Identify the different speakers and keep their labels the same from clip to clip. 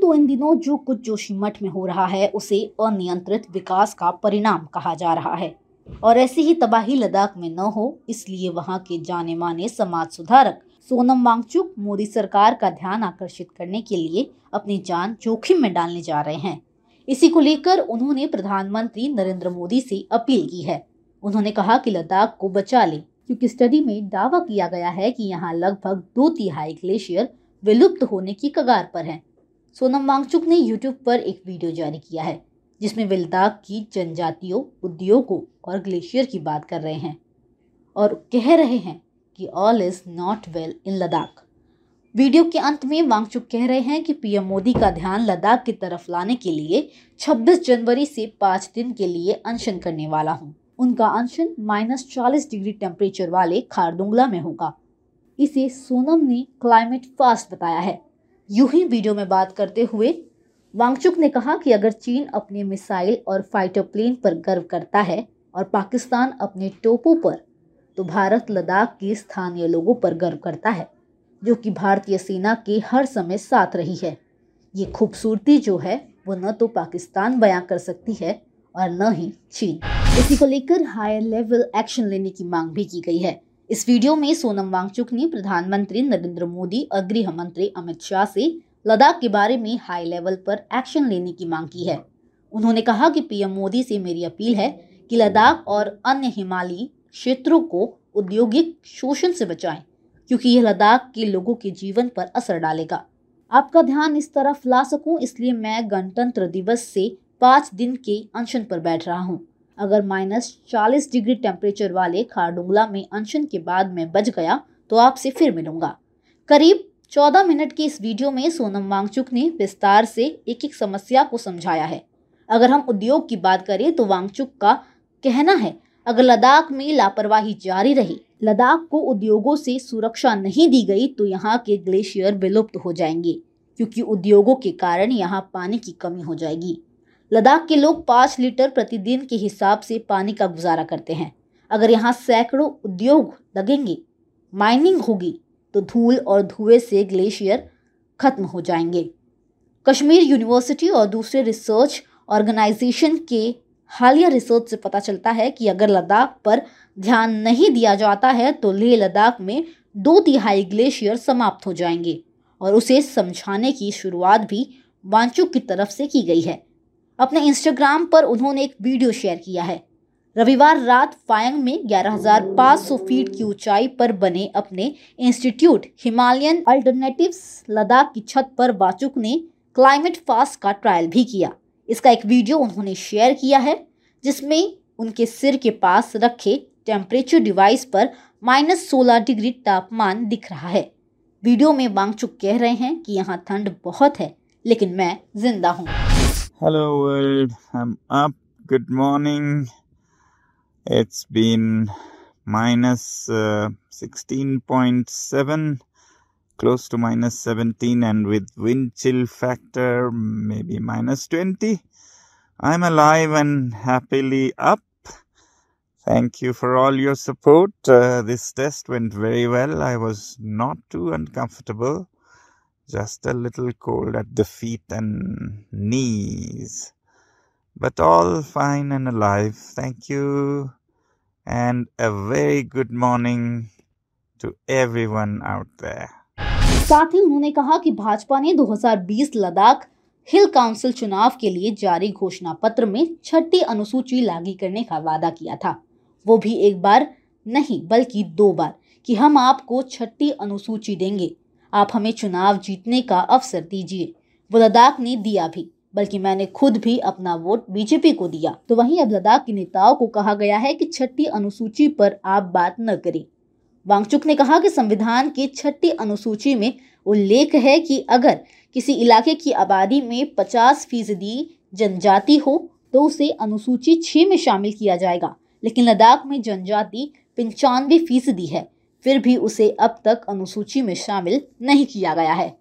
Speaker 1: तो इन दिनों जो कुछ जोशीमठ में हो रहा है, उसे अनियंत्रित विकास का परिणाम कहा जा रहा है। और ऐसी ही तबाही लद्दाख में न हो, इसलिए वहाँ के जाने माने समाज सुधारक सोनम वांगचुक मोदी सरकार का ध्यान आकर्षित करने के लिए अपनी जान जोखिम में डालने जा रहे हैं। इसी को लेकर उन्होंने प्रधानमंत्री नरेंद्र मोदी से अपील की है। उन्होंने कहा कि लद्दाख को बचा ले, क्योंकि स्टडी में दावा किया गया है कि यहाँ लगभग दो तिहाई ग्लेशियर विलुप्त होने की कगार पर हैं। सोनम वांगचुक ने यूट्यूब पर एक वीडियो जारी किया है, जिसमें वे लद्दाख की जनजातियों, उद्योगों और ग्लेशियर की बात कर रहे हैं और कह रहे हैं कि all is not well in Ladakh video के अंत में वांगचुक कह रहे हैं कि पीएम मोदी का ध्यान लद्दाख की तरफ़ लाने के लिए 26 जनवरी से पाँच दिन के लिए अनशन करने वाला हूँ। उनका अनशन माइनस चालीस डिग्री टेम्परेचर वाले खारदुंगला में होगा। इसे सोनम ने क्लाइमेट फास्ट बताया है। यूँ ही वीडियो में बात करते हुए, वांगचुक ने कहा कि अगर चीन अपने मिसाइल और फाइटर प्लेन पर गर्व करता है और पाकिस्तान अपने टोपों पर तो भारत लद्दाख के स्थानीय लोगों पर गर्व करता है, जो कि भारतीय सेना के हर समय साथ रही है। ये खूबसूरती जो है, वो न तो पाकिस्तान बयां कर सकती है और न ही चीन। इसी को लेकर हायर लेवल एक्शन लेने की मांग भी की गई है। इस वीडियो में सोनम वांगचुक ने प्रधानमंत्री नरेंद्र मोदी और गृह मंत्री अमित शाह से लद्दाख के बारे में हाई लेवल पर एक्शन लेने की मांग की है। उन्होंने कहा कि पीएम मोदी से मेरी अपील है कि लद्दाख और अन्य हिमालयी क्षेत्रों को औद्योगिक शोषण से बचाएँ, क्योंकि यह लद्दाख के लोगों के जीवन पर असर डालेगा। आपका ध्यान इस तरफ़ ला सकूँ, इसलिए मैं गणतंत्र दिवस से पाँच दिन के अनशन पर बैठ रहा हूँ। अगर माइनस चालीस डिग्री टेम्परेचर वाले खारडुंगला में अनशन के बाद मैं बच गया तो आपसे फिर मिलूँगा। करीब चौदह मिनट की इस वीडियो में सोनम वांगचुक ने विस्तार से एक एक समस्या को समझाया है। अगर हम उद्योग की बात करें तो वांगचुक का कहना है, अगर लद्दाख में लापरवाही जारी रही, लद्दाख को उद्योगों से सुरक्षा नहीं दी गई तो यहाँ के ग्लेशियर विलुप्त हो जाएँगे, क्योंकि उद्योगों के कारण यहाँ पानी की कमी हो जाएगी। लद्दाख के लोग पाँच लीटर प्रतिदिन के हिसाब से पानी का गुजारा करते हैं। अगर यहाँ सैकड़ों उद्योग लगेंगे, माइनिंग होगी तो धूल और धुएँ से ग्लेशियर खत्म हो जाएँगे। कश्मीर यूनिवर्सिटी और दूसरे रिसर्च ऑर्गेनाइजेशन के हालिया रिसर्च से पता चलता है कि अगर लद्दाख पर ध्यान नहीं दिया जाता है तो लेह लद्दाख में दो तिहाई ग्लेशियर समाप्त हो जाएँगे और उसे समझाने की शुरुआत भी वांचुक की तरफ़ से की गई है। अपने इंस्टाग्राम पर उन्होंने एक वीडियो शेयर किया है। रविवार रात फायंग में 11,500 फीट की ऊंचाई पर बने अपने इंस्टीट्यूट हिमालयन अल्टरनेटिव्स लद्दाख की छत पर वाचुक ने क्लाइमेट फास्ट का ट्रायल भी किया। इसका एक वीडियो उन्होंने शेयर किया है जिसमें उनके सिर के पास रखे टेम्परेचर डिवाइस पर माइनस सोलह डिग्री तापमान दिख रहा है। वीडियो में वांगचुक कह रहे हैं कि यहाँ ठंड बहुत है लेकिन मैं ज़िंदा हूँ।
Speaker 2: Hello world, I'm up. Good morning. It's been minus, uh, 16.7, close to minus 17, and with wind chill factor maybe minus 20. I'm alive and happily up. Thank you for all your support. Uh, this test went very well. I was not too uncomfortable just a little cold at the feet and knees. But all fine and alive. Thank you. And a very good morning to everyone out there.
Speaker 1: साथ ही उन्होंने कहा कि भाजपा ने 2020 लद्दाख हिल council चुनाव के लिए जारी घोषणा पत्र में छठी अनुसूची लागू करने का वादा किया था वो भी एक बार नहीं बल्कि दो बार कि हम आपको छठी अनुसूची देंगे आप हमें चुनाव जीतने का अवसर दीजिए। वो लद्दाख ने दिया भी, बल्कि मैंने खुद भी अपना वोट बीजेपी को दिया। तो वहीं अब लद्दाख के नेताओं को कहा गया है कि छठी अनुसूची पर आप बात न करें। वांगचुक ने कहा कि संविधान की छठी अनुसूची में उल्लेख है कि अगर किसी इलाके की आबादी में 50 फ़ीसदी जनजाति हो तो उसे अनुसूची छह में शामिल किया जाएगा। लेकिन लद्दाख में जनजाति पंचानवे फ़ीसदी है। फिर भी उसे अब तक अनुसूची में शामिल नहीं किया गया है।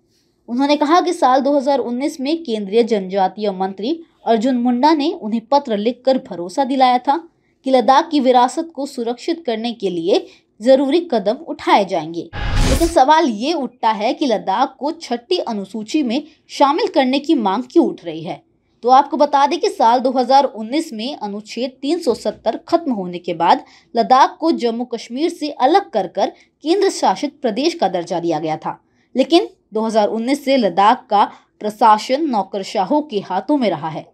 Speaker 1: उन्होंने कहा कि साल 2019 में केंद्रीय जनजातीय मंत्री अर्जुन मुंडा ने उन्हें पत्र लिखकर भरोसा दिलाया था कि लद्दाख की विरासत को सुरक्षित करने के लिए ज़रूरी कदम उठाए जाएँगे। लेकिन सवाल ये उठता है कि लद्दाख को छठी अनुसूची में शामिल करने की मांग क्यों उठ रही है? तो आपको बता दें कि साल 2019 में अनुच्छेद 370 खत्म होने के बाद लद्दाख को जम्मू कश्मीर से अलग कर कर केंद्र शासित प्रदेश का दर्जा दिया गया था। लेकिन 2019 से लद्दाख का प्रशासन नौकरशाहों के हाथों में रहा है।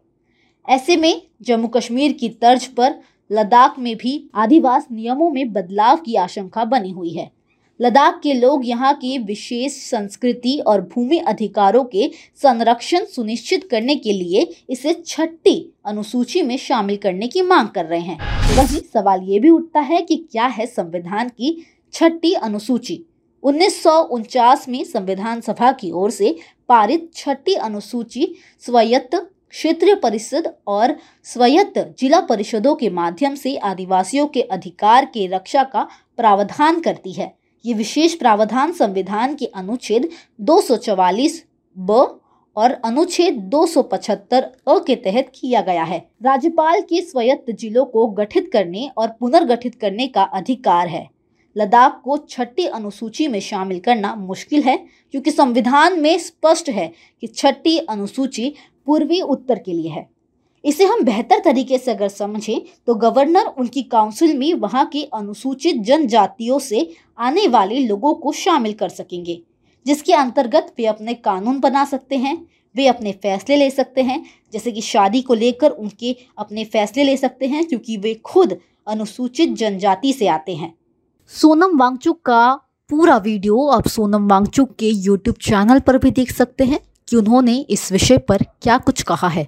Speaker 1: ऐसे में जम्मू कश्मीर की तर्ज पर लद्दाख में भी आदिवास नियमों में बदलाव की आशंका बनी हुई है। लद्दाख के लोग यहाँ की विशेष संस्कृति और भूमि अधिकारों के संरक्षण सुनिश्चित करने के लिए इसे छठी अनुसूची में शामिल करने की मांग कर रहे हैं। वहीं सवाल ये भी उठता है कि क्या है संविधान की छठी अनुसूची? उन्नीस सौ उनचास में संविधान सभा की ओर से पारित छठी अनुसूची स्वायत्त, क्षेत्रीय परिषद और स्वायत्त जिला परिषदों के माध्यम से आदिवासियों के अधिकार के रक्षा का प्रावधान करती है। ये विशेष प्रावधान संविधान के अनुच्छेद 244 ब और अनुच्छेद 275 अ के तहत किया गया है। राज्यपाल के स्वायत्त जिलों को गठित करने और पुनर्गठित करने का अधिकार है। लद्दाख को छठी अनुसूची में शामिल करना मुश्किल है, क्योंकि संविधान में स्पष्ट है कि छठी अनुसूची पूर्वी उत्तर के लिए है। इसे हम बेहतर तरीके से अगर समझें तो गवर्नर उनकी काउंसिल में वहाँ के अनुसूचित जनजातियों से आने वाले लोगों को शामिल कर सकेंगे, जिसके अंतर्गत वे अपने कानून बना सकते हैं, वे अपने फैसले ले सकते हैं, जैसे कि शादी को लेकर उनके अपने फैसले ले सकते हैं, क्योंकि वे खुद अनुसूचित जनजाति से आते हैं। सोनम वांगचुक का पूरा वीडियो आप सोनम वांगचुक के यूट्यूब चैनल पर भी देख सकते हैं कि उन्होंने इस विषय पर क्या कुछ कहा है।